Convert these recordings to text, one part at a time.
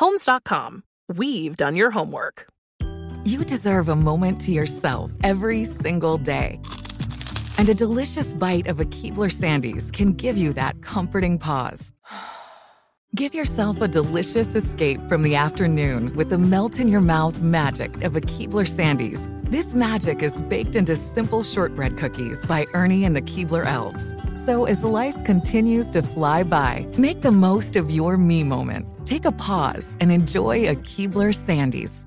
Homes.com. We've done your homework. You deserve a moment to yourself every single day. And a delicious bite of a Keebler Sandies can give you that comforting pause. Give yourself a delicious escape from the afternoon with the melt in your mouth magic of a Keebler Sandies. This magic is baked into simple shortbread cookies by Ernie and the Keebler Elves. So as life continues to fly by, make the most of your me moment. Take a pause and enjoy a Keebler Sandies.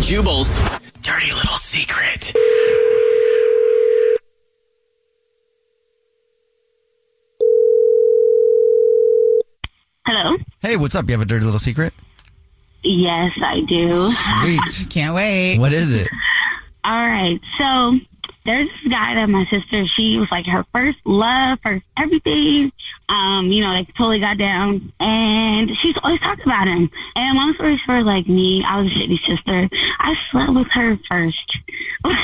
Jubal's dirty little secret. Hello. Hey, what's up? You have a dirty little secret? Yes, I do. Sweet. Can't wait. What is it? All right. So there's this guy that my sister, she was like her first love, first everything. Um, you know, like totally got down. And she's always talked about him. And long story short, like me, I was a shitty sister. I slept with her first. Like,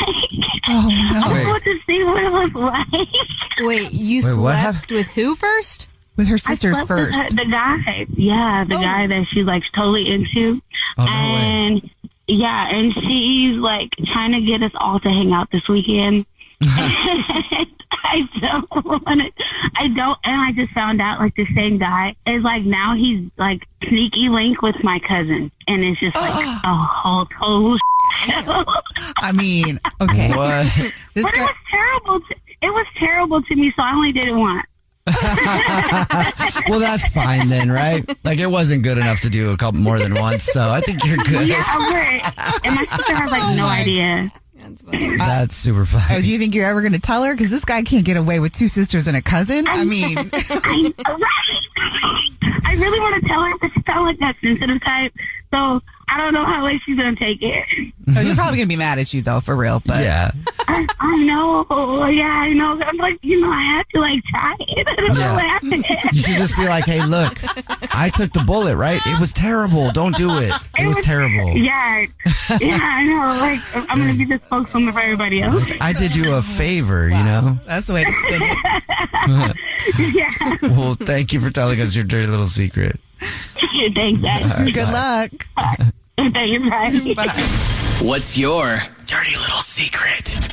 Oh, I no. was Wait. to see what it was like. Wait, you Wait, slept happened? with who first? With her I sisters slept with first. her- the guy, yeah, the Oh. guy that she's like totally into. Oh, no way. and yeah, and she's like trying to get us all to hang out this weekend. I don't want to. I don't, and I just found out like the same guy is like now he's like sneaky link with my cousin, and it's just like oh. a whole total. I mean, okay. What? This but it was terrible. To, it was terrible to me, so I only did it once. well, that's fine then, right? Like it wasn't good enough to do a couple more than once, so I think you're good. Yeah, but and my sister has like oh no idea. That's super fun. oh, do you think you're ever going to tell her? Because this guy can't get away with two sisters and a cousin. I mean, I, I really want to tell her, but she's not like that sensitive type. So I don't know how like she's gonna take it. oh, you're probably going to be mad at you though, for real. But yeah. I, I know. Yeah, I know. I'm like, you know, I have to like try it. I don't know what happened. You should just be like, hey, look, I took the bullet, right? It was terrible. Don't do it. It was terrible. Yeah, yeah, I know. Like, I'm gonna be the spokeswoman for everybody else. I did you a favor, you know? that's the way to spin it. yeah. Well, thank you for telling us your dirty little secret. Thanks, guys. Good luck. Thank you, bye. Bye. What's your dirty little secret?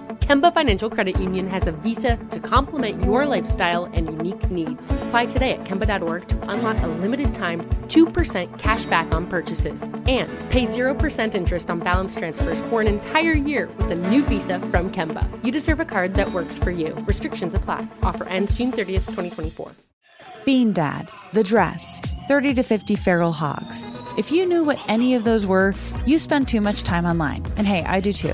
Kemba Financial Credit Union has a visa to complement your lifestyle and unique needs. Apply today at Kemba.org to unlock a limited time 2% cash back on purchases and pay 0% interest on balance transfers for an entire year with a new visa from Kemba. You deserve a card that works for you. Restrictions apply. Offer ends June 30th, 2024. Bean Dad, The Dress, 30 to 50 Feral Hogs. If you knew what any of those were, you spend too much time online. And hey, I do too.